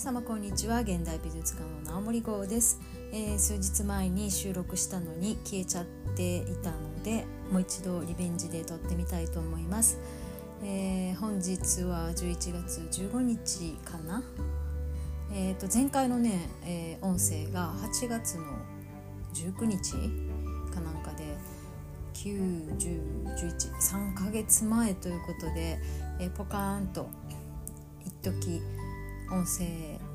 様こんにちは。現代美術館の直森号です、えー、数日前に収録したのに消えちゃっていたのでもう一度リベンジで撮ってみたいと思います、えー、本日は11月15日かな。えーと、前回のね、えー、音声が8月の19日かなんかで91011 3ヶ月前ということで、えー、ポカーンと一時音声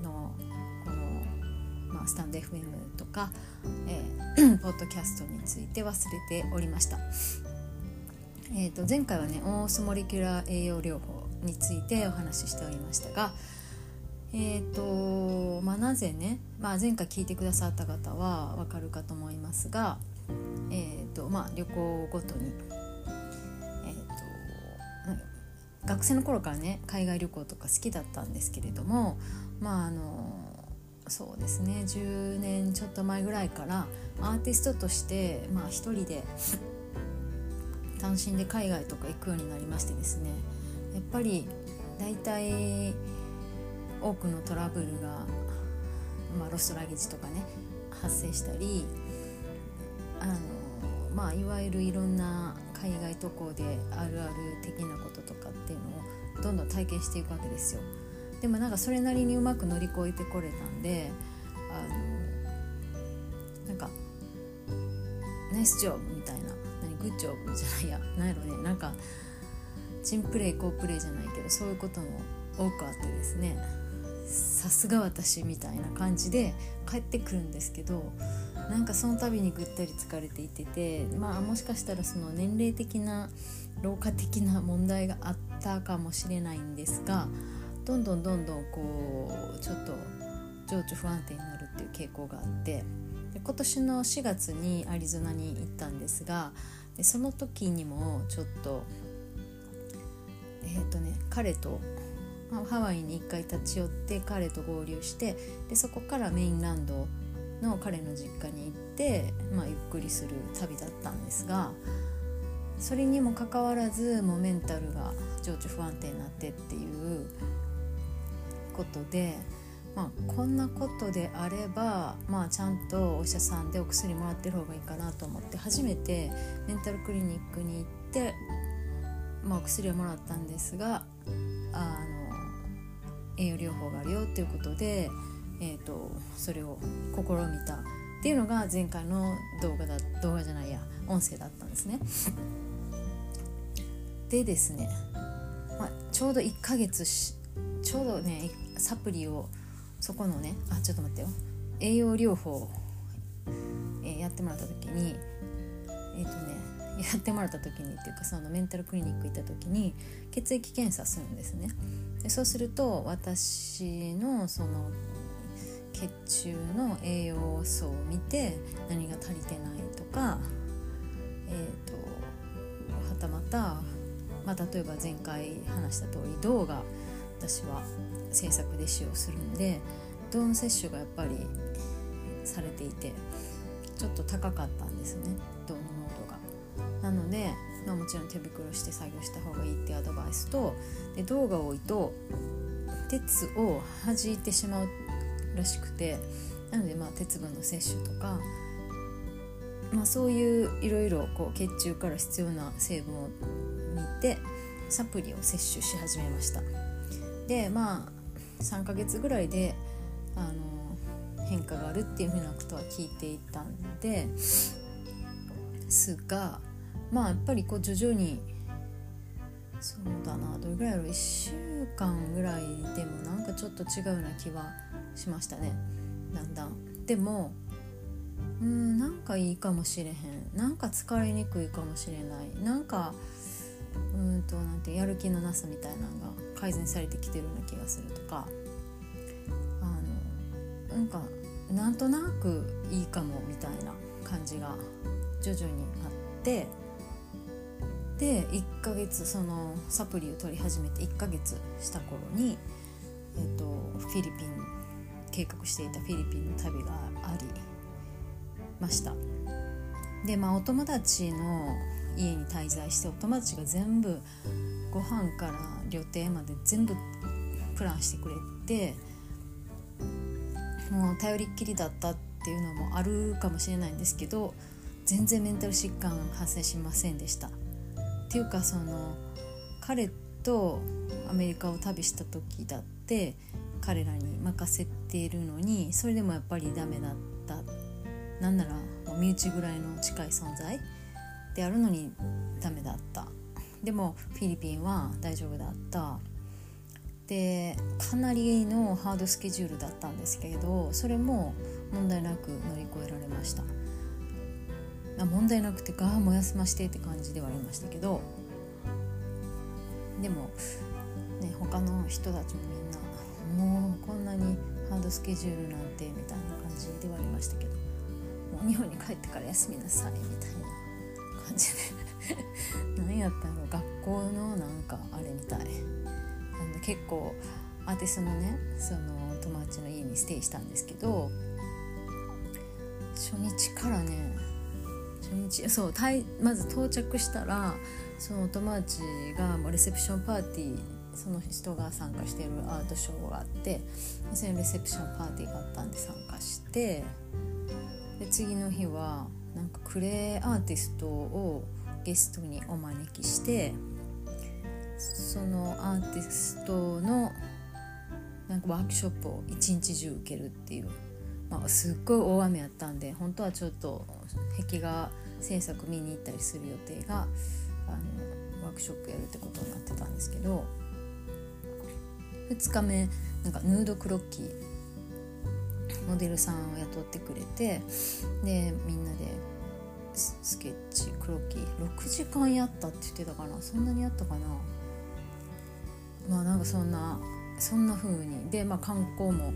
のこの、まあ、スタンド FM とか、えー、ポッドキャストについて忘れておりました。えーと、前回はねオースモリキュラー栄養療法についてお話ししておりましたが、えーとまあ、なぜね、まあ、前回聞いてくださった方は分かるかと思いますが、えーとまあ、旅行ごとに学生の頃からね海外旅行とか好きだったんですけれどもまああのそうですね10年ちょっと前ぐらいからアーティストとしてまあ一人で単身で海外とか行くようになりましてですねやっぱり大体多くのトラブルが、まあ、ロストラゲージとかね発生したりあのまあいわゆるいろんな海外渡航であるある的なこととかっていうのをどんどん体験していくわけですよ。でもなんかそれなりにうまく乗り越えてこれたんであのなんかナイスジョブみたいな何グッジョブじゃないや何やろね。なんかチンプレイ好プレイじゃないけどそういうことも多くあってですね。さすが私みたいな感じで帰ってくるんですけどなんかその度にぐったり疲れていててまあもしかしたらその年齢的な老化的な問題があったかもしれないんですがどんどんどんどんこうちょっと情緒不安定になるっていう傾向があってで今年の4月にアリゾナに行ったんですがでその時にもちょっとえっ、ー、とね彼とハワイに一回立ち寄って彼と合流してでそこからメインランドの彼の実家に行って、まあ、ゆっくりする旅だったんですがそれにもかかわらずもうメンタルが情緒不安定になってっていうことで、まあ、こんなことであれば、まあ、ちゃんとお医者さんでお薬もらってる方がいいかなと思って初めてメンタルクリニックに行って、まあ、お薬をもらったんですがあの栄養療法があるよっていうことで。えーと、それを試みたっていうのが前回の動画だ動画じゃないや音声だったんですね。でですね、まあ、ちょうど1ヶ月しちょうどねサプリをそこのねあちょっと待ってよ栄養療法、えー、やってもらった時にえっ、ー、とねやってもらった時にっていうかそのメンタルクリニック行った時に血液検査するんですねでそうすると私のその血中の栄養素を見て何が足りてないとか、えーと、はたまた、まあ、例えば前回話した通り銅が私は制作で使用するんで銅の摂取がやっぱりされていてちょっと高かったんですね銅の濃度が。なので、まあ、もちろん手袋して作業した方がいいっていうアドバイスとで銅が多いと鉄を弾いてしまうらしくてなのでまあ鉄分の摂取とか、まあ、そういういろいろ血中から必要な成分を見てサプリを摂取し始めました。でまあ3ヶ月ぐらいであの変化があるっていうふうなことは聞いていたんですがまあやっぱりこう徐々にそうだなどれぐらいやろう？1週間ぐらいでもなんかちょっと違うような気はしましたね。だんだん。でもうんなんかいいかもしれへん。なんか疲れにくいかもしれない。なんかうんとなんてやる気のなさみたいなのが改善されてきてるような気がするとか。あのなんかなんとなくいいかもみたいな感じが徐々にあって。で1ヶ月そのサプリを取り始めて1ヶ月した頃に、えーとフィリピン計画していたフィリピンの旅がありましたでまあお友達の家に滞在してお友達が全部ご飯から旅程まで全部プランしてくれてもう頼りっきりだったっていうのもあるかもしれないんですけど全然メンタル疾患発生しませんでした。っていうかその彼とアメリカを旅した時だって彼らに任せているのにそれでもやっぱりダメだった。なんなら身内ぐらいの近い存在であるのにダメだった。でもフィリピンは大丈夫だった。でかなりのハードスケジュールだったんですけれどそれも問題なく乗り越えられました。問題なくてかもう休ましてって感じではありましたけど。でもね他の人たちもみんなもうこんなにハードスケジュールなんてみたいな感じではありましたけどもう日本に帰ってから休みなさいみたいな感じで。何やったの学校のなんかあれみたい。あの結構アーティストのねその友達の家にステイしたんですけど初日からね初日そうまず到着したらその友達がもうレセプションパーティーその人が参加しているアートショーがあってそのレセプションパーティーがあったんで参加してで次の日はなんかクレーアーティストをゲストにお招きしてそのアーティストのなんかワークショップを一日中受けるっていう、まあ、すっごい大雨やったんで本当はちょっと壁画制作見に行ったりする予定があのワークショップやるってことになってたんですけど2日目なんかヌードクロッキーモデルさんを雇ってくれてでみんなでスケッチクロッキー6時間やったって言ってたかな？そんなにやったかな？まあなんかそんなそんな風に。でまあ観光も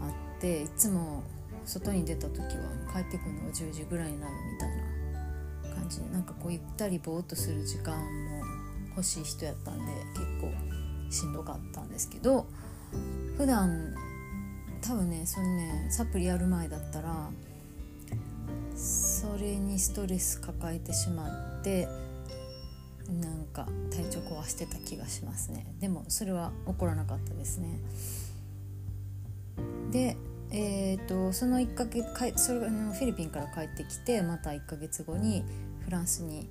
あっていつも外に出た時は帰ってくるのが10時ぐらいになるみたいな感じでなんかこうゆったりぼーっとする時間も欲しい人やったんで結構しんどかったんですけど普段多分ねそのねサプリやる前だったらそれにストレス抱えてしまってなんか体調壊してた気がしますね。でもそれは起こらなかったですね。でえーと、その1ヶ月それフィリピンから帰ってきてまた1ヶ月後にフランスに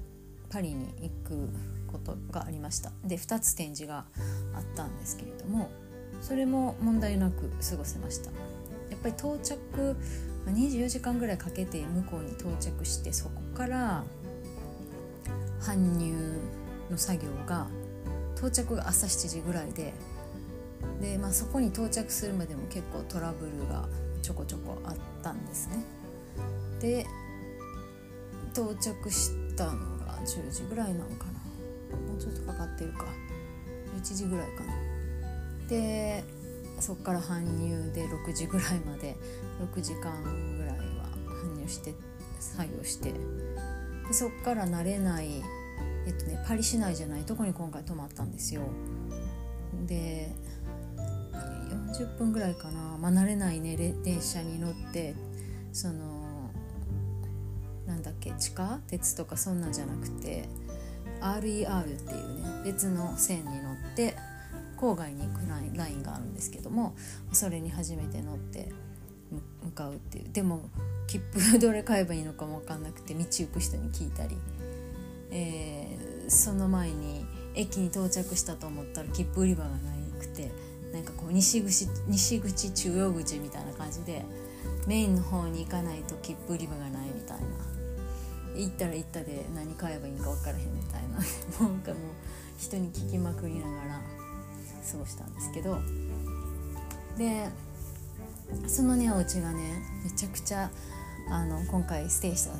パリに行くことがありました。で2つ展示があったんですけれどもそれも問題なく過ごせました。やっぱり到着24時間ぐらいかけて向こうに到着してそこから搬入の作業が到着が朝7時ぐらいでで、まあ、そこに到着するまでも結構トラブルがちょこちょこあったんですね。で到着したのが10時ぐらいなのかなもうちょっとかかってるか。1時ぐらいかな。でそこから搬入で6時ぐらいまで。6時間ぐらいは搬入して作業して。でそこから慣れないえっとねパリ市内じゃないとこに今回泊まったんですよ。で40分ぐらいかな、まあ、慣れないね電車に乗ってそのなんだっけ地下鉄とかそんなんじゃなくて。RER っていうね別の線に乗って郊外に行くラインがあるんですけどもそれに初めて乗って向かうっていう。でも切符どれ買えばいいのかも分かんなくて道行く人に聞いたり、えー、その前に駅に到着したと思ったら切符売り場がなくてなんかこう西口西口中央口みたいな感じでメインの方に行かないと切符売り場がないみたいな。行ったら行ったで何買えばいいんか分からへんみたいな。なんかもう人に聞きまくりながら過ごしたんですけど。でそのねお家がねめちゃくちゃあの今回ステイした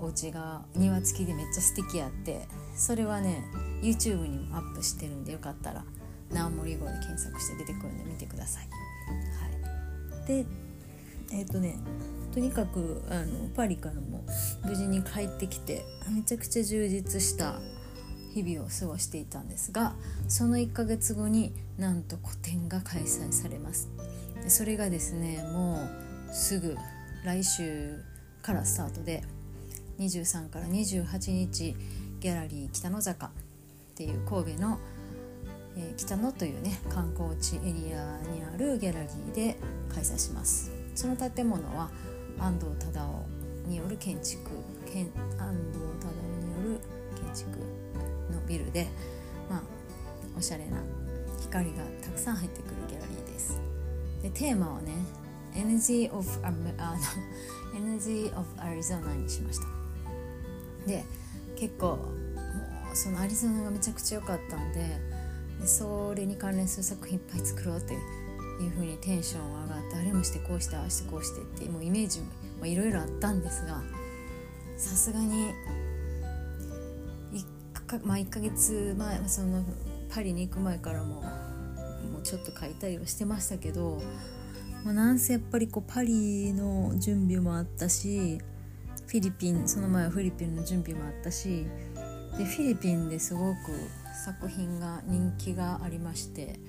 おお家が庭付きでめっちゃ素敵やって。それはね YouTube にもアップしてるんでよかったら「ナオモリ号」で検索して出てくるんで見てください。はい、でえっ、ー、とねとにかくあのパリからも無事に帰ってきてめちゃくちゃ充実した日々を過ごしていたんですがその1ヶ月後になんと個展が開催されます。でそれがですねもうすぐ来週からスタートで23から28日ギャラリー北の坂っていう神戸の、えー、北野というね観光地エリアにあるギャラリーで開催します。その建物は安藤忠雄による建築安藤忠雄による建築のビルでまあおしゃれな光がたくさん入ってくるギャラリーです。でテーマはね Energy of, あの Energy of Arizona にしました。で結構もうそのアリゾナがめちゃくちゃ良かったんででそれに関連する作品いっぱい作ろうっていう風にテンション上がってあれもしてこうしてああしてこうしてってもうイメージもいろいろあったんですがさすがに 1, か、まあ、1ヶ月前そのパリに行く前からももうちょっと書いたりはしてましたけど、まあ、なんせやっぱりこうパリの準備もあったしフィリピンその前はフィリピンの準備もあったしでフィリピンですごく作品が人気がありまして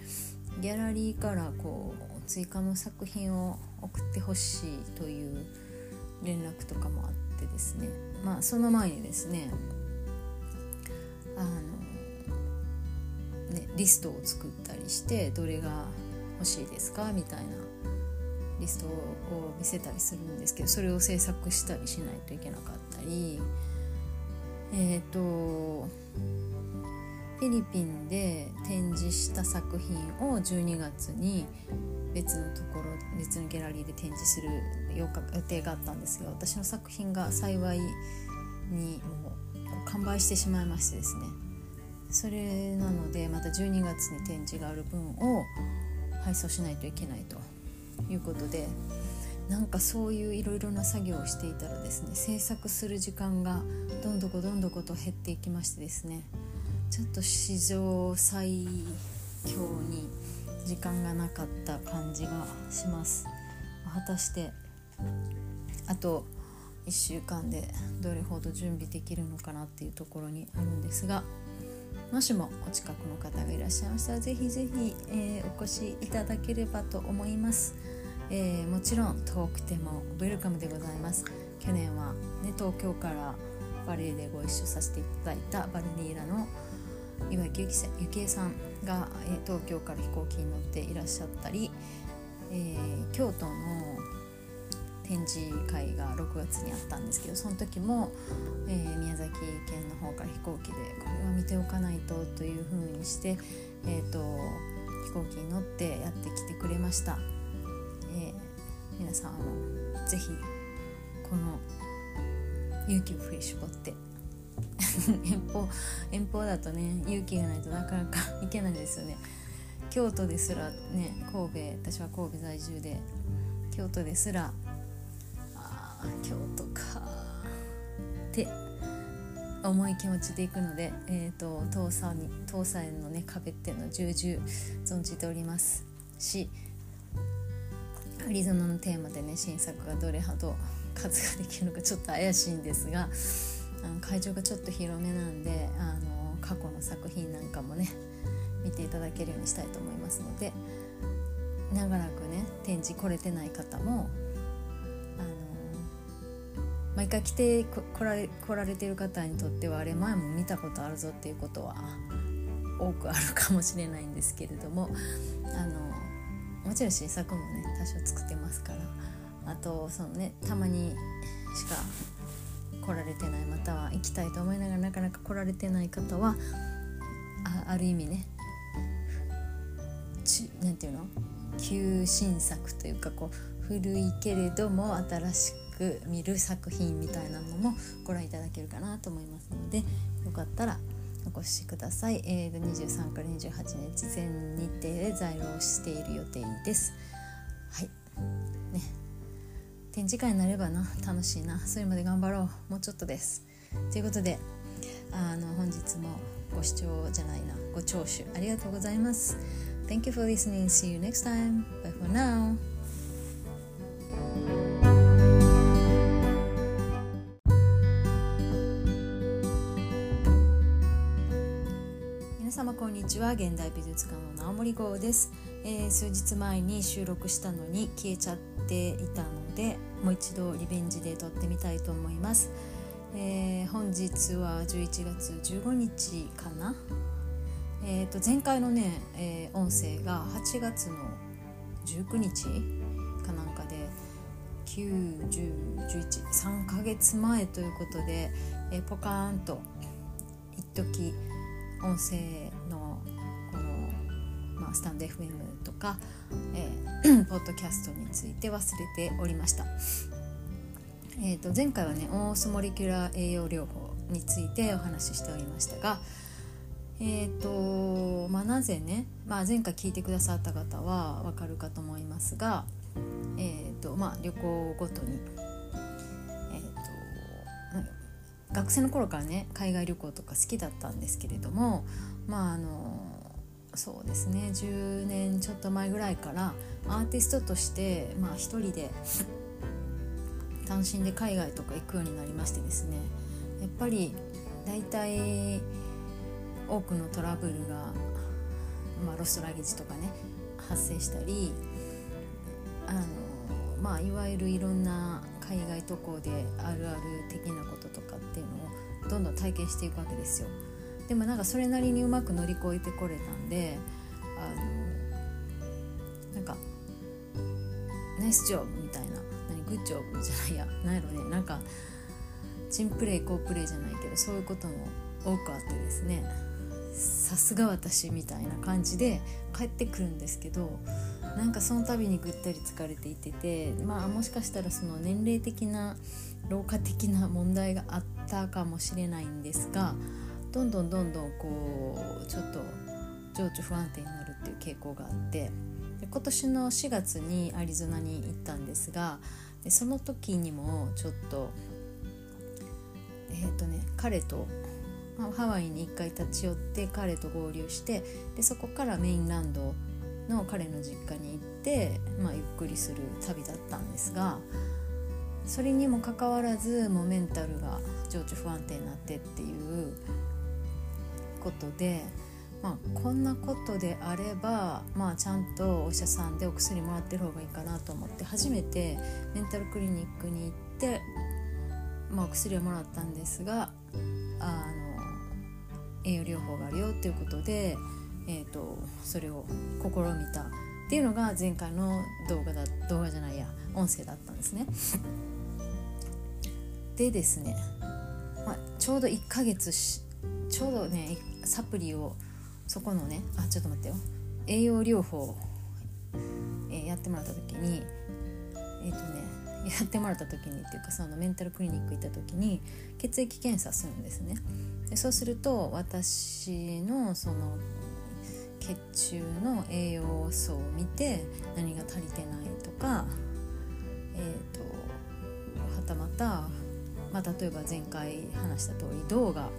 ギャラリーからこう追加の作品を送ってほしいという連絡とかもあってですね。まあその前にですねあのねリストを作ったりしてどれが欲しいですか？みたいなリストを見せたりするんですけどそれを制作したりしないといけなかったりえっ、ー、とフィリピンで展示した作品を12月に別のところ別のギャラリーで展示する予定があったんですが私の作品が幸いにもう完売してしまいましてですね。それなのでまた12月に展示がある分を配送しないといけないということでなんかそういういろいろな作業をしていたらですね制作する時間がどんどこどんどこと減っていきましてですね。ちょっと史上最強に時間がなかった感じがします。果たしてあと1週間でどれほど準備できるのかなっていうところにあるんですがもしもお近くの方がいらっしゃいましたらぜひぜひ、えー、お越しいただければと思います、えー、もちろん遠くてもウェルカムでございます。去年は、ね、東京からバレエでご一緒させていただいたバルニーラの岩井ゆきえさんが、え、東京から飛行機に乗っていらっしゃったり、えー、京都の展示会が6月にあったんですけどその時も、えー、宮崎県の方から飛行機でこれは見ておかないとというふうにして、えーと、飛行機に乗ってやってきてくれました、えー、皆さんもぜひこの勇気を振り絞って遠方 遠方だとね勇気がないとなかなか行けないですよね。京都ですらね神戸私は神戸在住で京都ですらあ京都かって重い気持ちでいくので、えーと、東西に東西のね壁っていうのを重々存じておりますしアリゾナのテーマでね新作がどれほど数ができるのかちょっと怪しいんですがあの会場がちょっと広めなんであの過去の作品なんかもね見ていただけるようにしたいと思いますので長らくね展示来れてない方も毎回来て来られ来られてる方にとってはあれ前も見たことあるぞっていうことは多くあるかもしれないんですけれどもあのもちろん新作もね多少作ってますからあとそのねたまにしか来られてないまたは行きたいと思いながらなかなか来られてない方はあある意味ね何て言うの？旧新作というかこう古いけれども新しく見る作品みたいなのもご覧いただけるかなと思いますのでよかったらお越しください、えー、23から28日全日程で在労している予定です。はい。ね。展示会になればな楽しいなそれまで頑張ろうもうちょっとですということであの本日もご視聴じゃないなご聴取ありがとうございます Thank you for listening. See you next time. Bye for now. 皆様こんにちは。現代美術館の直森号です、えー、数日前に収録したのに消えちゃっていたのでもう一度リベンジで撮ってみたいと思います、えー、本日は11月15日かな。えー、と前回のね、えー、音声が8月の19日かなんかで91011ヶ月前ということで、えー、ポカーンと一時音声のこの、まあ、スタンド FM とか、えー、ポッドキャストについて忘れておりました。えー、と前回はねオースモリキュラー栄養療法についてお話ししておりましたが、えーとまあ、なぜね、まあ、前回聞いてくださった方は分かるかと思いますが、えーとまあ、旅行ごとに、学生の頃からね海外旅行とか好きだったんですけれどもまああのそうですね10年ちょっと前ぐらいからアーティストとして、まあ、一人で単身で海外とか行くようになりましてですねやっぱり大体多くのトラブルが、まあ、ロストラゲージとかね発生したりあの、まあ、いわゆるいろんな海外渡航であるある的なこととかっていうのをどんどん体験していくわけですよ。でもなんかそれなりにうまく乗り越えてこれたんであのなんか「ナイスジョブ」みたいな「何グッジョブ」じゃないや何やろねなんかチンプレイ好プレイじゃないけどそういうことも多くあってですねさすが私みたいな感じで帰ってくるんですけどなんかその度にぐったり疲れていててまあもしかしたらその年齢的な老化的な問題があったかもしれないんですがどんどんどんどんこうちょっと情緒不安定になるっていう傾向があってで今年の4月にアリゾナに行ったんですがでその時にもちょっとえっ、ー、とね彼とハワイに一回立ち寄って彼と合流してでそこからメインランドの彼の実家に行って、まあ、ゆっくりする旅だったんですがそれにもかかわらずもうメンタルが情緒不安定になってっていうことで、まあ、こんなことであれば、まあ、ちゃんとお医者さんでお薬もらってる方がいいかなと思って初めてメンタルクリニックに行って、まあ、お薬をもらったんですがあの栄養療法があるよっていうことで、えーと、それを試みたっていうのが前回の動画だ動画じゃないや音声だったんですね。でですね、まあ、ちょうど1ヶ月しちょうどねサプリをそこのねあちょっと待ってよ栄養療法、えー、やってもらった時にえっ、ー、とねやってもらった時にっていうかそのメンタルクリニック行った時に血液検査するんですね。でそうすると私のその血中の栄養素を見て何が足りてないとかえーと、はたまた、まあ、例えば前回話した通り銅が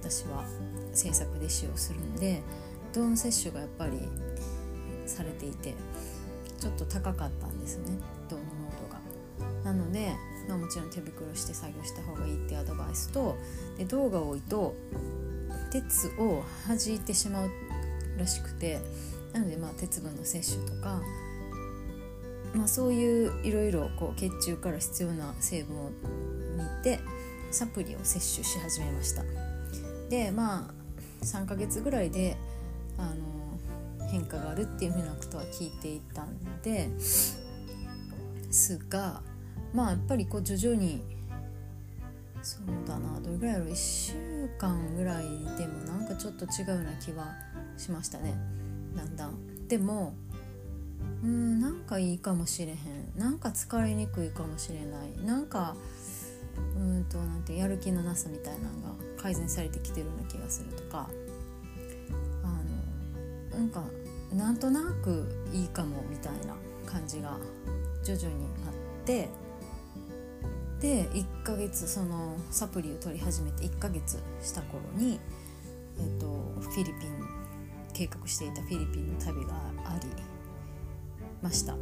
私は制作で使用するんで銅の摂取がやっぱりされていてちょっと高かったんですね。なのでまあ、もちろん手袋して作業した方がいいっていうアドバイスとで銅が多いと鉄を弾いてしまうらしくてなのでまあ鉄分の摂取とか、まあ、そういういろいろ血中から必要な成分を見てサプリを摂取し始めました。でまあ3ヶ月ぐらいであの変化があるっていうふうなことは聞いていたんですがまあやっぱりこう徐々にそうだなどれぐらいやろう1週間ぐらいでもなんかちょっと違うような気はしましたね。だんだん。でもうんなんかいいかもしれへん。なんか疲れにくいかもしれない。なんかうんとなんてやる気のなさみたいなのが改善されてきてるような気がするとか。あのなんかなんとなくいいかもみたいな感じが徐々にあって。で1ヶ月そのサプリを取り始めて1ヶ月した頃に、えーと、フィリピン計画していたフィリピンの旅がありました。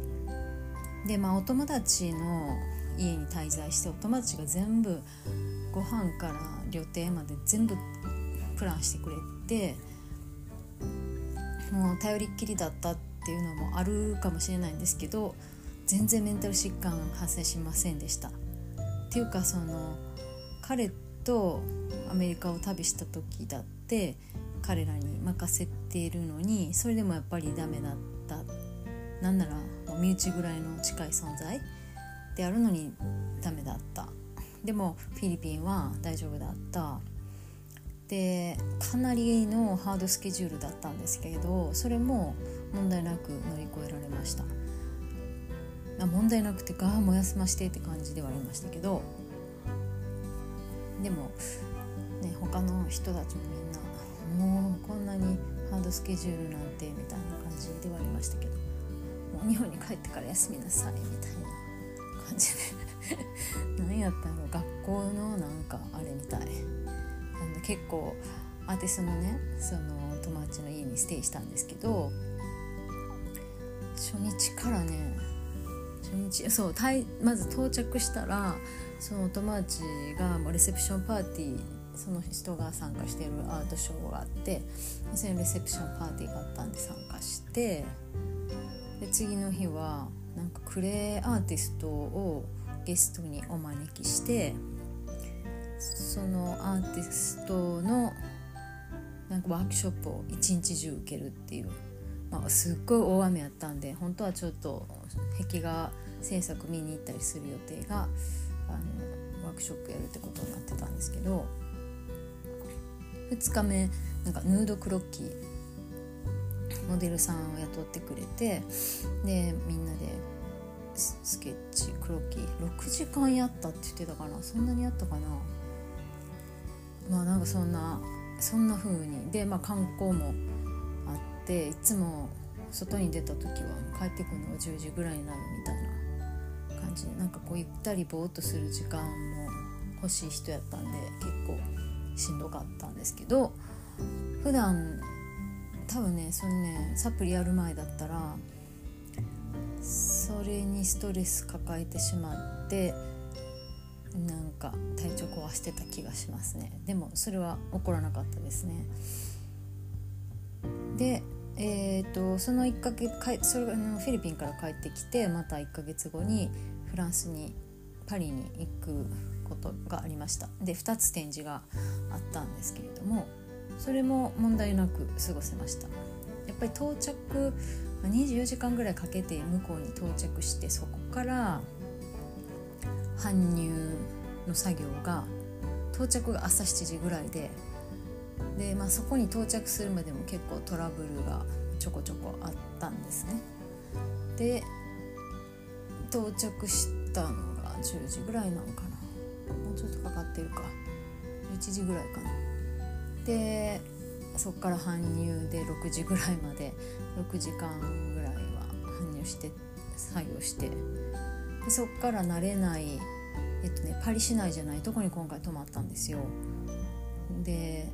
でまあお友達の家に滞在してお友達が全部ご飯から旅程まで全部プランしてくれてもう頼りっきりだったっていうのもあるかもしれないんですけど全然メンタル疾患発生しませんでした。ていうかその彼とアメリカを旅した時だって彼らに任せているのにそれでもやっぱりダメだった。なんなら身内ぐらいの近い存在であるのにダメだった。でもフィリピンは大丈夫だった。でかなりのハードスケジュールだったんですけれどそれも問題なく乗り越えられました。問題なくてかもう休ましてって感じではありましたけどでもね他の人たちもみんなもうこんなにハードスケジュールなんてみたいな感じではありましたけどもう日本に帰ってから休みなさいみたいな感じで。何やったの？学校のなんかあれみたい。あの結構アーティストのねその友達の家にステイしたんですけど初日からねそうまず到着したらその友達がもうレセプションパーティーその人が参加しているアートショーがあってそのレセプションパーティーがあったんで参加してで次の日はなんかクレーアーティストをゲストにお招きしてそのアーティストのなんかワークショップを一日中受けるっていう、まあ、すっごい大雨やったんで本当はちょっと壁画制作見に行ったりする予定があのワークショップやるってことになってたんですけど2日目なんかヌードクロッキーモデルさんを雇ってくれてでみんなでスケッチクロッキー6時間やったって言ってたかな？そんなにやったかな？まあなんかそんなそんな風に。でまあ観光もあっていつも外に出た時は帰ってくるのが10時ぐらいになるみたいな感じ。なんかこうゆったりぼーっとする時間も欲しい人やったんで結構しんどかったんですけど普段多分ねそのねサプリやる前だったらそれにストレス抱えてしまってなんか体調壊してた気がしますね。でもそれは起こらなかったですね。でえーと、その1ヶ月かそれフィリピンから帰ってきてまた1ヶ月後にフランスにパリに行くことがありましたで2つ展示があったんですけれどもそれも問題なく過ごせましたやっぱり到着24時間ぐらいかけて向こうに到着してそこから搬入の作業が到着が朝7時ぐらいでで、まあ、そこに到着するまでも結構トラブルがちょこちょこあったんですね。で到着したのが10時ぐらいなのかな。もうちょっとかかってるか。1時ぐらいかな。でそこから搬入で6時ぐらいまで。6時間ぐらいは搬入して作業して。でそこから慣れないえっとねパリ市内じゃないとこに今回泊まったんですよ。で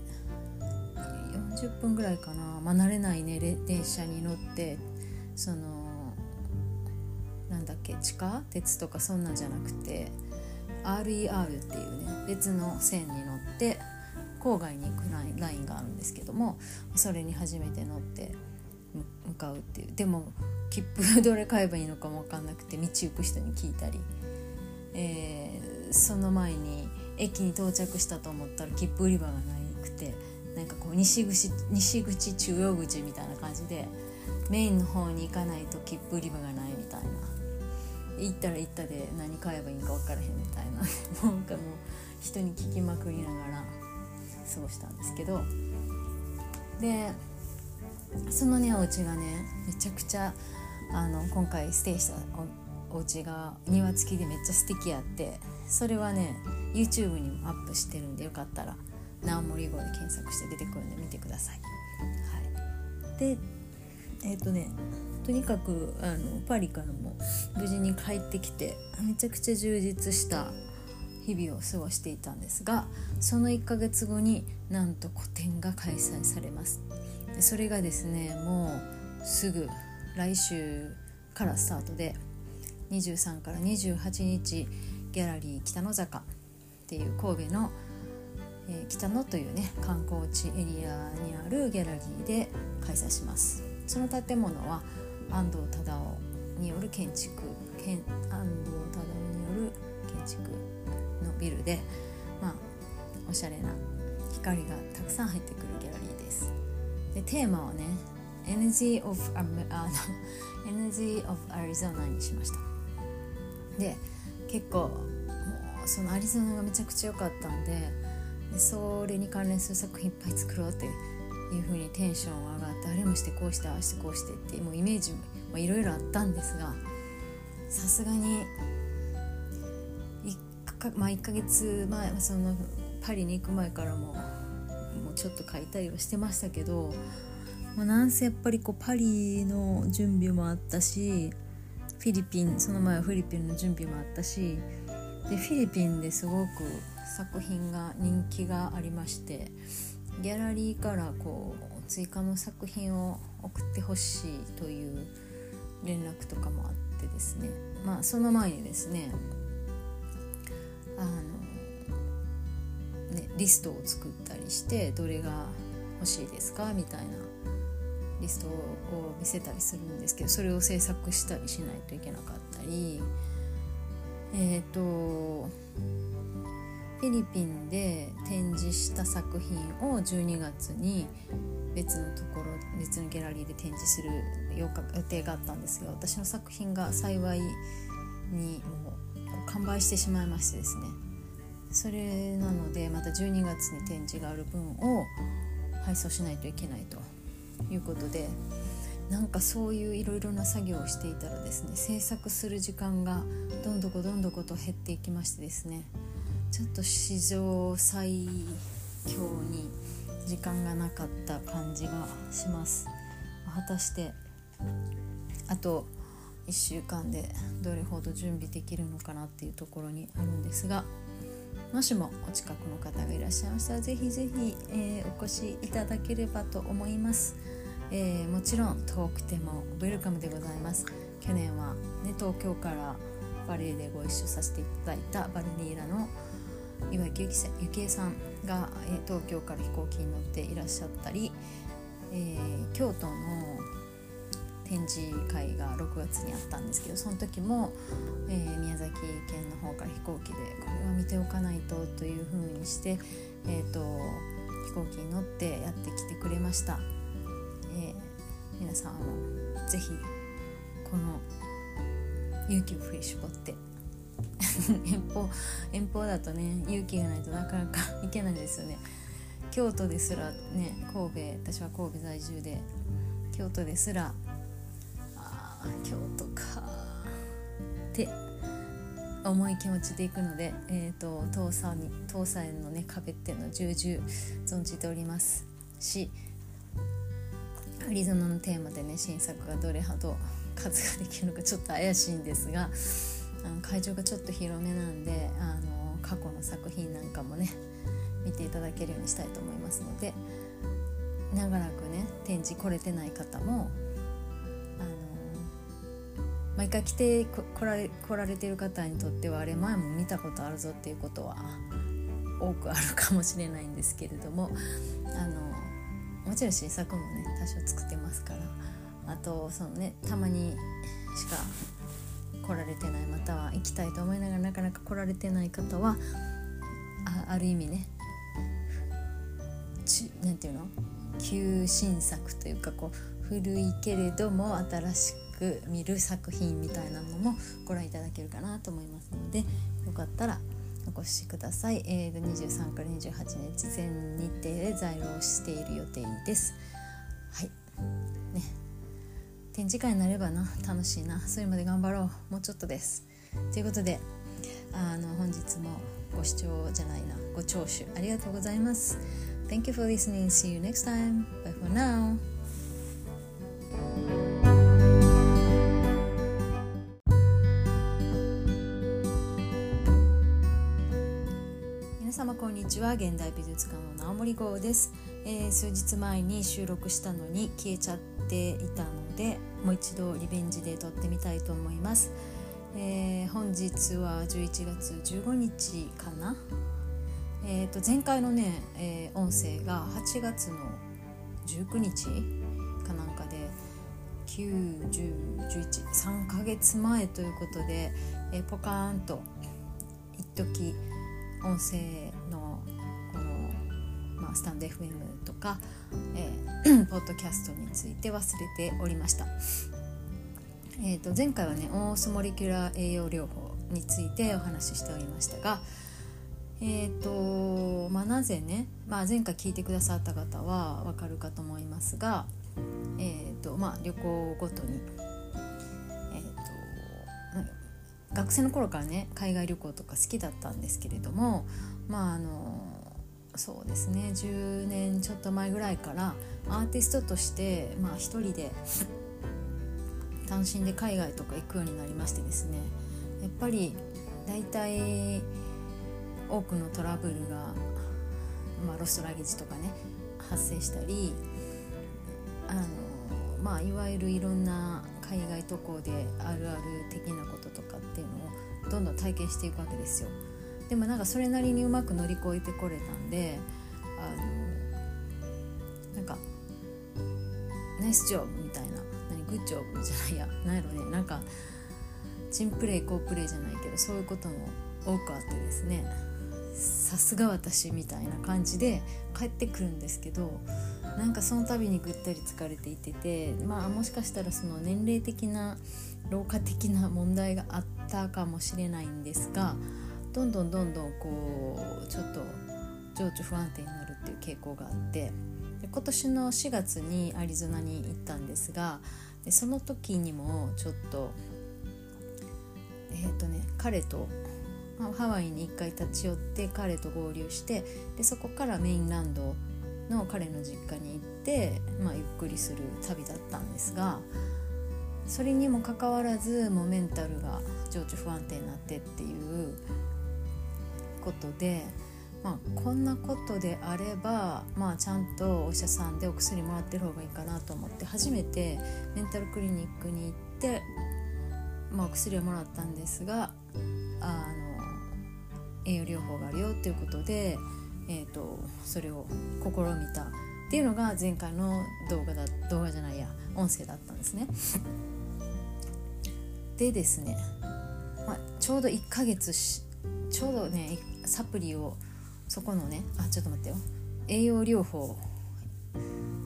40分ぐらいかな、まあ、慣れないね電車に乗ってそのなんだっけ？地下？鉄とかそんなんじゃなくて RER っていうね別の線に乗って郊外に行くラインがあるんですけどもそれに初めて乗って向かうっていう。でも切符どれ買えばいいのかも分かんなくて道行く人に聞いたり、えー、その前に駅に到着したと思ったら切符売り場がなくてなんかこう西口西口中央口みたいな感じでメインの方に行かないと切符売り場がないみたいな。行ったら行ったで何買えばいいんか分からへんみたいな。なんかもう人に聞きまくりながら過ごしたんですけど。でそのねお家がねめちゃくちゃあの今回ステイしたおお家が庭付きでめっちゃ素敵やってそれはね YouTube にもアップしてるんでよかったらナモリ号で検索して出てくるんで見てください。はい、でえっ、ー、とねとにかくあのパリからも無事に帰ってきてめちゃくちゃ充実した日々を過ごしていたんですがその1ヶ月後になんと個展が開催されます。それがですねもうすぐ来週からスタートで23から28日ギャラリー北野坂っていう神戸のえー、北野というね観光地エリアにあるギャラリーで開催します。その建物は安藤忠雄による建築安藤忠雄による建築のビルでまあおしゃれな光がたくさん入ってくるギャラリーです。でテーマはね Energy of, あの Energy of Arizona にしました。で結構もうそのアリゾナがめちゃくちゃ良かったんででそれに関連する作品いっぱい作ろうっていう風にテンション上がってあれもしてこうしてああしてこうしてってもうイメージもいろいろあったんですがさすがに1か,、まあ、1ヶ月前そのパリに行く前からももうちょっと書いたりはしてましたけど、まあ、なんせやっぱりこうパリの準備もあったしフィリピンその前はフィリピンの準備もあったしでフィリピンですごく作品が人気がありましてギャラリーからこう追加の作品を送ってほしいという連絡とかもあってですね。まあその前にですねあのねリストを作ったりしてどれが欲しいですか？みたいなリストを見せたりするんですけどそれを制作したりしないといけなかったりえっ、ー、とフィリピンで展示した作品を12月に別のところ別のギャラリーで展示する予定があったんですが私の作品が幸いにもう完売してしまいましてですね。それなのでまた12月に展示がある分を配送しないといけないということでなんかそういういろいろな作業をしていたらですね制作する時間がどんどこどんどこと減っていきましてですね。ちょっと史上最強に時間がなかった感じがします果たしてあと1週間でどれほど準備できるのかなっていうところにあるんですがもしもお近くの方がいらっしゃいましたらぜひぜひ、えー、お越しいただければと思います。えー、もちろん遠くてもウェルカムでございます去年は、ね、東京からバレエでご一緒させていただいたバルニーラの岩井幸恵さんが、え、東京から飛行機に乗っていらっしゃったり、えー、京都の展示会が6月にあったんですけどその時も、えー、宮崎県の方から飛行機でこれは見ておかないとというふうにして、えーと飛行機に乗ってやってきてくれました。えー、皆さんもぜひこの勇気を振り絞って 遠方遠方だとね勇気がないとなかなか行けないですよね。京都ですらね神戸私は神戸在住で京都ですらあ京都かって重い気持ちで行くので、えーと、と東西に東西のね壁っていうのを重々存じております。しアリゾナのテーマでね新作がどれほど数ができるのかちょっと怪しいんですがあの会場がちょっと広めなんであの過去の作品なんかもね見ていただけるようにしたいと思いますので長らくね展示来れてない方もあの毎回来て来られ来られてる方にとってはあれ前も見たことあるぞっていうことは多くあるかもしれないんですけれどもあのもちろん新作もね多少作ってますからあとそのねたまにしか来られてないまたは行きたいと思いながらなかなか来られてない方はあある意味ね何て言うの？旧新作というかこう古いけれども新しく見る作品みたいなのもご覧いただけるかなと思いますのでよかったらお越しください、えー、23から28日全日程で在労している予定です。はい。ね。展示会になればな楽しいなそれまで頑張ろうもうちょっとですということであの本日もご視聴じゃないなご聴取ありがとうございます Thank you for listening. See you next time. Bye for now. 様こんにちは現代美術館の直森号です、えー、数日前に収録したのに消えちゃっていたのでもう一度リベンジで撮ってみたいと思います、えー、本日は11月15日かな。えー、と前回のね、えー、音声が8月の19日かなんかで91011ヶ月前ということで、えー、ポカーンと一時音声のこの、まあ、スタンド FM とかえー、ポッドキャストについて忘れておりました。えーと、前回はねオースモリキュラー栄養療法についてお話ししておりましたが、えーとまあ、なぜね、まあ、前回聞いてくださった方は分かるかと思いますが、えーとまあ、旅行ごとに、えーと、学生の頃からね海外旅行とか好きだったんですけれどもまああのそうですね10年ちょっと前ぐらいからアーティストとして、まあ、一人で単身で海外とか行くようになりましてですねやっぱり大体多くのトラブルが、まあ、ロストラゲージとかね発生したりあの、まあ、いわゆるいろんな海外渡航であるある的なこととかっていうのをどんどん体験していくわけですよ。でもなんかそれなりにうまく乗り越えてこれたんであのなんかナイスジョブみたいな何グッジョブじゃないや何やろねなんかチンプレイ好プレイじゃないけどそういうことも多くあってですねさすが私みたいな感じで帰ってくるんですけどなんかその度にぐったり疲れていててまあもしかしたらその年齢的な老化的な問題があったかもしれないんですがどんどんどんどんこうちょっと情緒不安定になるっていう傾向があってで今年の4月にアリゾナに行ったんですがでその時にもちょっとえっ、ー、とね彼とまハワイに一回立ち寄って彼と合流してでそこからメインランドの彼の実家に行って、まあ、ゆっくりする旅だったんですがそれにもかかわらずもうメンタルが情緒不安定になってっていうことで、まあ、こんなことであれば、まあ、ちゃんとお医者さんでお薬もらってる方がいいかなと思って初めてメンタルクリニックに行って、まあ、お薬をもらったんですがあの栄養療法があるよっていうことで、えーと、それを試みたっていうのが前回の動画だ動画じゃないや音声だったんですね。でですね、まあ、ちょうど1ヶ月ちょうどねサプリをそこのねあちょっと待ってよ栄養療法、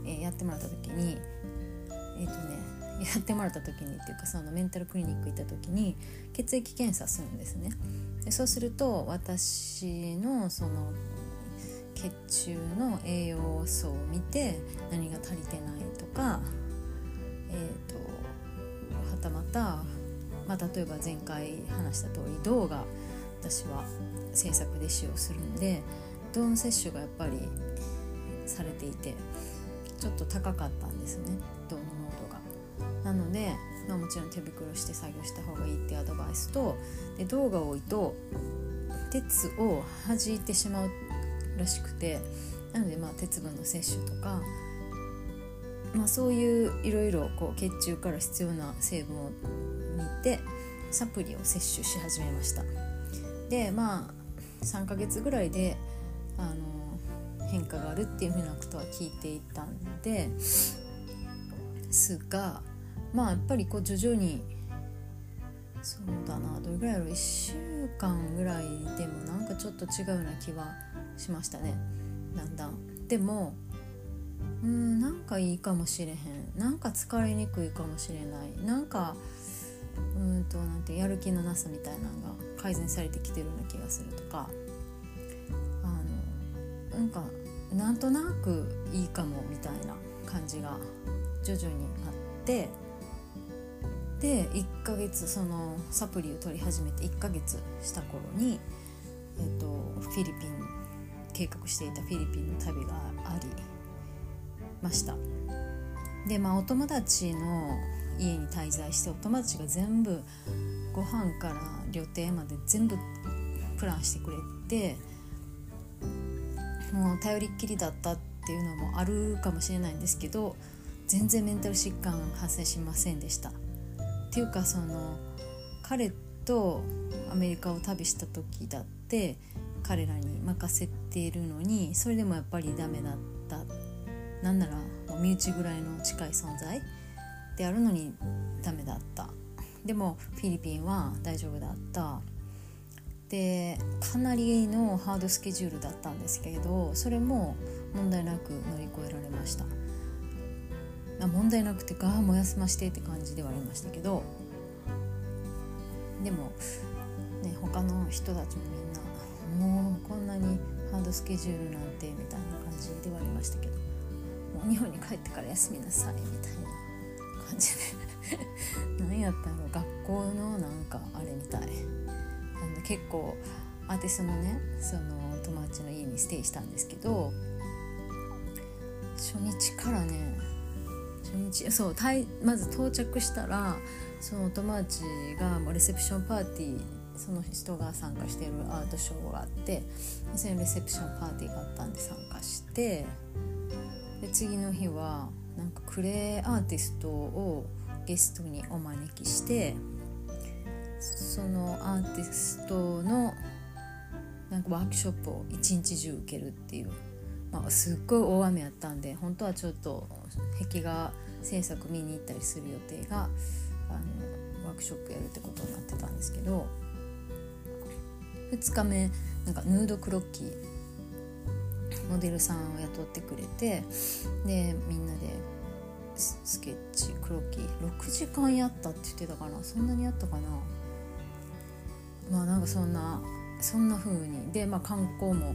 えー、やってもらった時にえっ、ー、とねやってもらった時にっていうかそのメンタルクリニック行った時に血液検査するんですね。でそうすると私のその血中の栄養素を見て何が足りてないとかえーと、はたまた、まあ、例えば前回話した通り銅が私は制作で使用するんで銅の摂取がやっぱりされていてちょっと高かったんですね銅の濃度が。なので、まあ、もちろん手袋して作業した方がいいってアドバイスとで銅が多いと鉄を弾いてしまうらしくてなのでまあ鉄分の摂取とか、まあ、そういういろいろ血中から必要な成分を見てサプリを摂取し始めましたでまあ3ヶ月ぐらいであの変化があるっていうふうなことは聞いていたんですがまあやっぱりこう徐々にそうだなどれぐらいやろう1週間ぐらいでもなんかちょっと違うような気はしましたね。だんだんでもうんなんかいいかもしれへんなんか疲れにくいかもしれない。なんかうんとなんてやる気のなさみたいなのが改善されてきてるような気がするとかあのなんかなんとなくいいかもみたいな感じが徐々にあってで1ヶ月そのサプリを取り始めて1ヶ月した頃に、えっと、フィリピン計画していたフィリピンの旅がありました。でまあお友達の家に滞在してお友達が全部ご飯から旅程まで全部プランしてくれてもう頼りっきりだったっていうのもあるかもしれないんですけど全然メンタル疾患発生しませんでした。っていうかその彼とアメリカを旅した時だって彼らに任せているのにそれでもやっぱりダメだったなんなら身内ぐらいの近い存在であるのにダメだったでもフィリピンは大丈夫だった。でかなりのハードスケジュールだったんですけれどそれも問題なく乗り越えられました。あ問題なくてガーも休ましてって感じではありましたけど。でもね他の人たちもみんなもうこんなにハードスケジュールなんてみたいな感じではありましたけど。もう日本に帰ってから休みなさいみたいな感じで。何やったの学校のなんかあれみたい。あの結構アーティストのねその友達の家にステイしたんですけど初日からね初日そうまず到着したらその友達がもうレセプションパーティーその人が参加してるアートショーがあってそのレセプションパーティーがあったんで参加してで次の日はなんかクレーアーティストをゲストにお招きしてそのアーティストのなんかワークショップを一日中受けるっていう、まあ、すっごい大雨やったんで本当はちょっと壁画制作見に行ったりする予定があのワークショップやるってことになってたんですけど2日目なんかヌードクロッキーモデルさんを雇ってくれてでみんなでスケッチクロッキー。6時間やったって言ってたかな。そんなにやったかな。まあなんかそんなそんな風に。でまあ観光も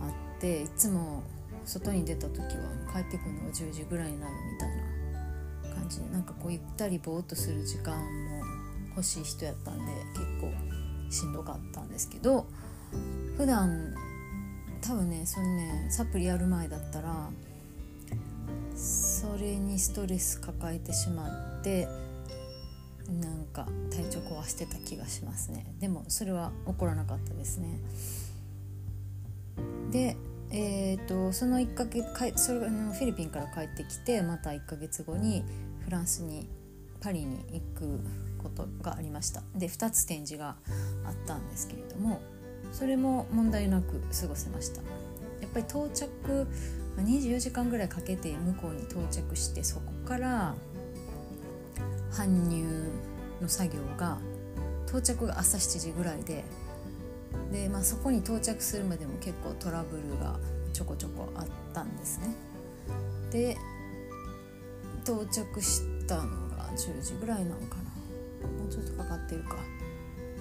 あっていつも外に出た時は帰ってくるのが10時ぐらいになるみたいな感じでなんかこうゆったりぼーっとする時間も欲しい人やったんで結構しんどかったんですけど普段多分ねそのねサプリやる前だったらそれにストレス抱えてしまってなんか体調壊してた気がしますね。でもそれは起こらなかったですね。でえーと、その1ヶ月それフィリピンから帰ってきてまた1ヶ月後にフランスにパリに行くことがありました。で2つ展示があったんですけれどもそれも問題なく過ごせました。やっぱり到着24時間ぐらいかけて向こうに到着してそこから搬入の作業が到着が朝7時ぐらいでで、まあ、そこに到着するまでも結構トラブルがちょこちょこあったんですね。で到着したのが10時ぐらいなのかなもうちょっとかかってるか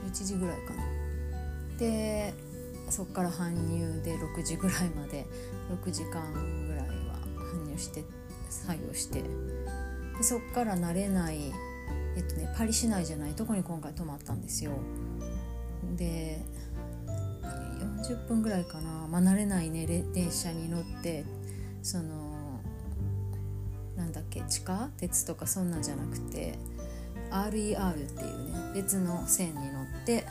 11時ぐらいかな。でそっから搬入で6時ぐらいまで6時間ぐらいは搬入して作業してでそっから慣れないえっとねパリ市内じゃないとこに今回泊まったんですよ。で40分ぐらいかな、まあ、慣れないね電車に乗ってそのなんだっけ地下鉄とかそんなんじゃなくて RER っていうね別の線に乗って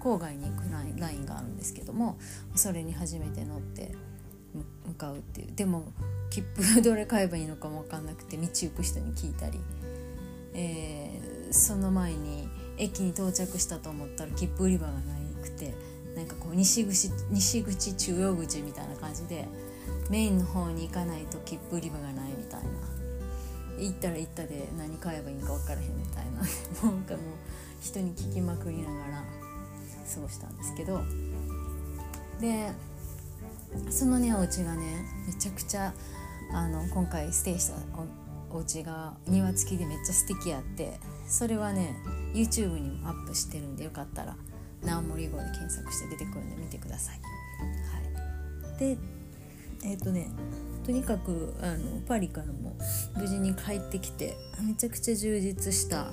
郊外に行くラインがあるんですけどもそれに初めて乗って向かうっていう。でも切符どれ買えばいいのかも分かんなくて道行く人に聞いたり、えー、その前に駅に到着したと思ったら切符売り場がなくてなんかこう西口西口中央口みたいな感じでメインの方に行かないと切符売り場がないみたいな。行ったら行ったで何買えばいいんか分からへんみたいな。なんかもう人に聞きまくりながら。過ごしたんですけどでそのねお家がねめちゃくちゃあの今回ステイしたおお家が庭付きでめっちゃ素敵やってそれはね YouTube にもアップしてるんでよかったら「ナオモリ号」で検索して出てくるんで見てください。はい、でえっ、ー、とねとにかくあのパリからも無事に帰ってきてめちゃくちゃ充実した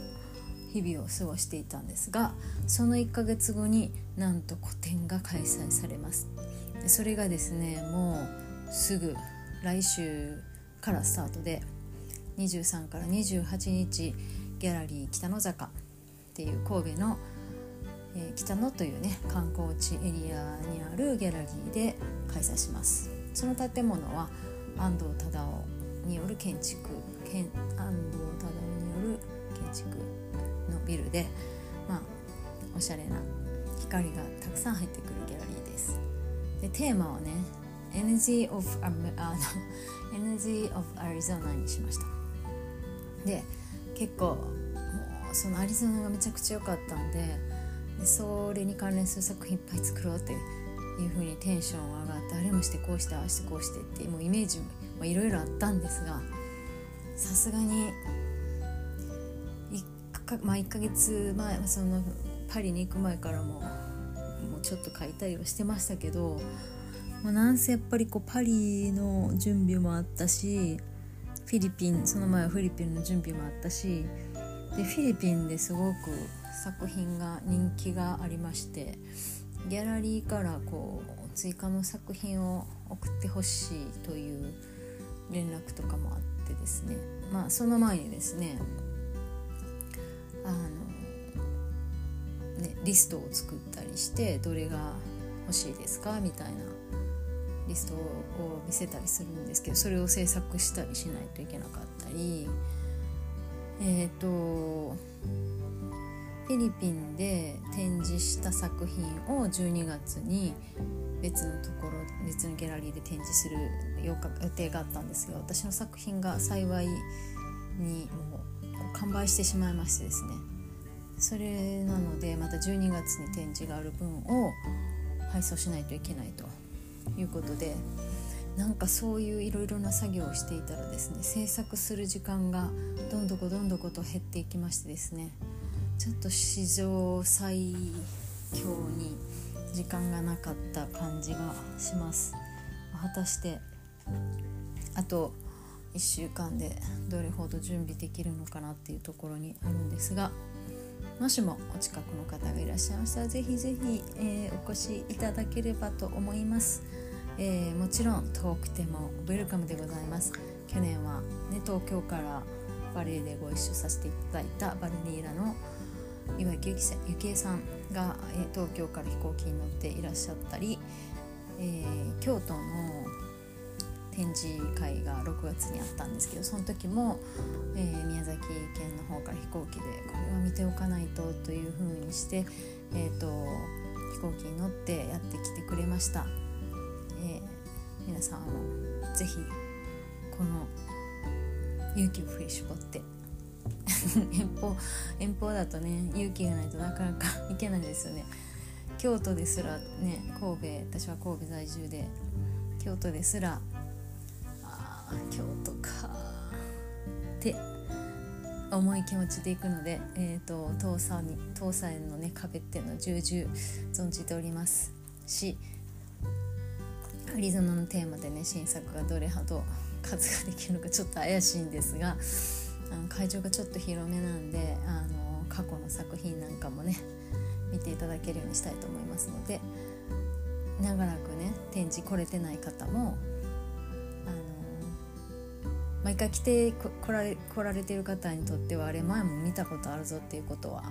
日々を過ごしていたんですがその1ヶ月後になんと個展が開催されます。それがですねもうすぐ来週からスタートで23から28日ギャラリー北野坂っていう神戸の、えー、北野というね観光地エリアにあるギャラリーで開催します。その建物は安藤忠雄による建築安藤忠雄による建築ビルでまあおしゃれな光がたくさん入ってくるギャラリーです。でテーマはね Energy of, あの Energy of Arizona にしました。で結構もうそのアリゾナがめちゃくちゃ良かったんででそれに関連する作品いっぱい作ろうっていうふうにテンション上がってあれもしてこうしてああしてこうしてってもうイメージもいろいろあったんですがさすがにか,、まあ、1ヶ月前そのパリに行く前からももうちょっと書いたりはしてましたけど、まあ、なんせやっぱりこうパリの準備もあったしフィリピンその前はフィリピンの準備もあったしでフィリピンですごく作品が人気がありましてギャラリーからこう追加の作品を送ってほしいという連絡とかもあってですね。まあその前にですねあのねリストを作ったりしてどれが欲しいですかみたいなリストを見せたりするんですけどそれを制作したりしないといけなかったり。えっ、ー、とフィリピンで展示した作品を12月に別のところ別のギャラリーで展示する予定があったんですが私の作品が幸いにもう完売してしまいましてですね。それなのでまた12月に展示がある分を配送しないといけないということでなんかそういういろいろな作業をしていたらですね制作する時間がどんどこどんどこと減っていきましてですねちょっと史上最強に時間がなかった感じがします。果たしてあと1週間でどれほど準備できるのかなっていうところにあるんですがもしもお近くの方がいらっしゃいましたらぜひぜひ、えー、お越しいただければと思います、えー、もちろん遠くてもウェルカムでございます。去年は、ね、東京からバレエでご一緒させていただいたバルニーラの岩井ゆきえさんが、えー、東京から飛行機に乗っていらっしゃったり、えー、京都の展示会が6月にあったんですけどその時も、えー、宮崎県の方から飛行機でこれは見ておかないとというふうにして、えーと、飛行機に乗ってやってきてくれました、えー、皆さんもぜひこの勇気を振り絞って 遠方遠方だとね勇気がないとなかなか行けないですよね。京都ですらね神戸私は神戸在住で京都ですら京都かって重い気持ちで行くので、えーと、と東に東西のね壁っていうのを重々存じておりますしアリゾナのテーマでね新作がどれほど数ができるのかちょっと怪しいんですがあの会場がちょっと広めなんであの過去の作品なんかもね見ていただけるようにしたいと思いますので長らくね展示来れてない方も毎回来て来られ来られてる方にとってはあれ前も見たことあるぞっていうことは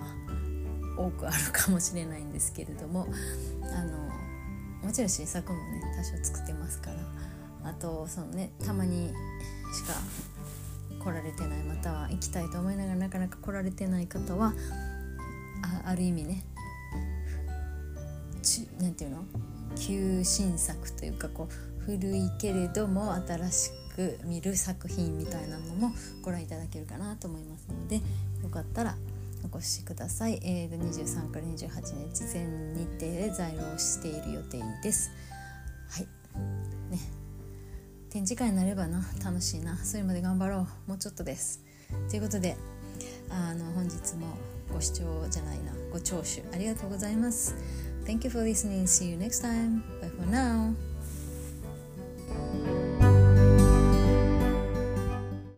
多くあるかもしれないんですけれどもあのもちろん新作もね多少作ってますからあとそのねたまにしか来られてないまたは行きたいと思いながらなかなか来られてない方はあある意味ね何て言うの旧新作というかこう古いけれども新しく見る作品みたいなのもご覧いただけるかなと思いますのでよかったらお越しください、えー、23から28日全日程で在労している予定です。はい。展示会になればな。楽しいな。それまで頑張ろう。もうちょっとです。ということであの本日もご視聴じゃないな。ご聴取ありがとうございます。Thank you for listening. See you next time. Bye for now.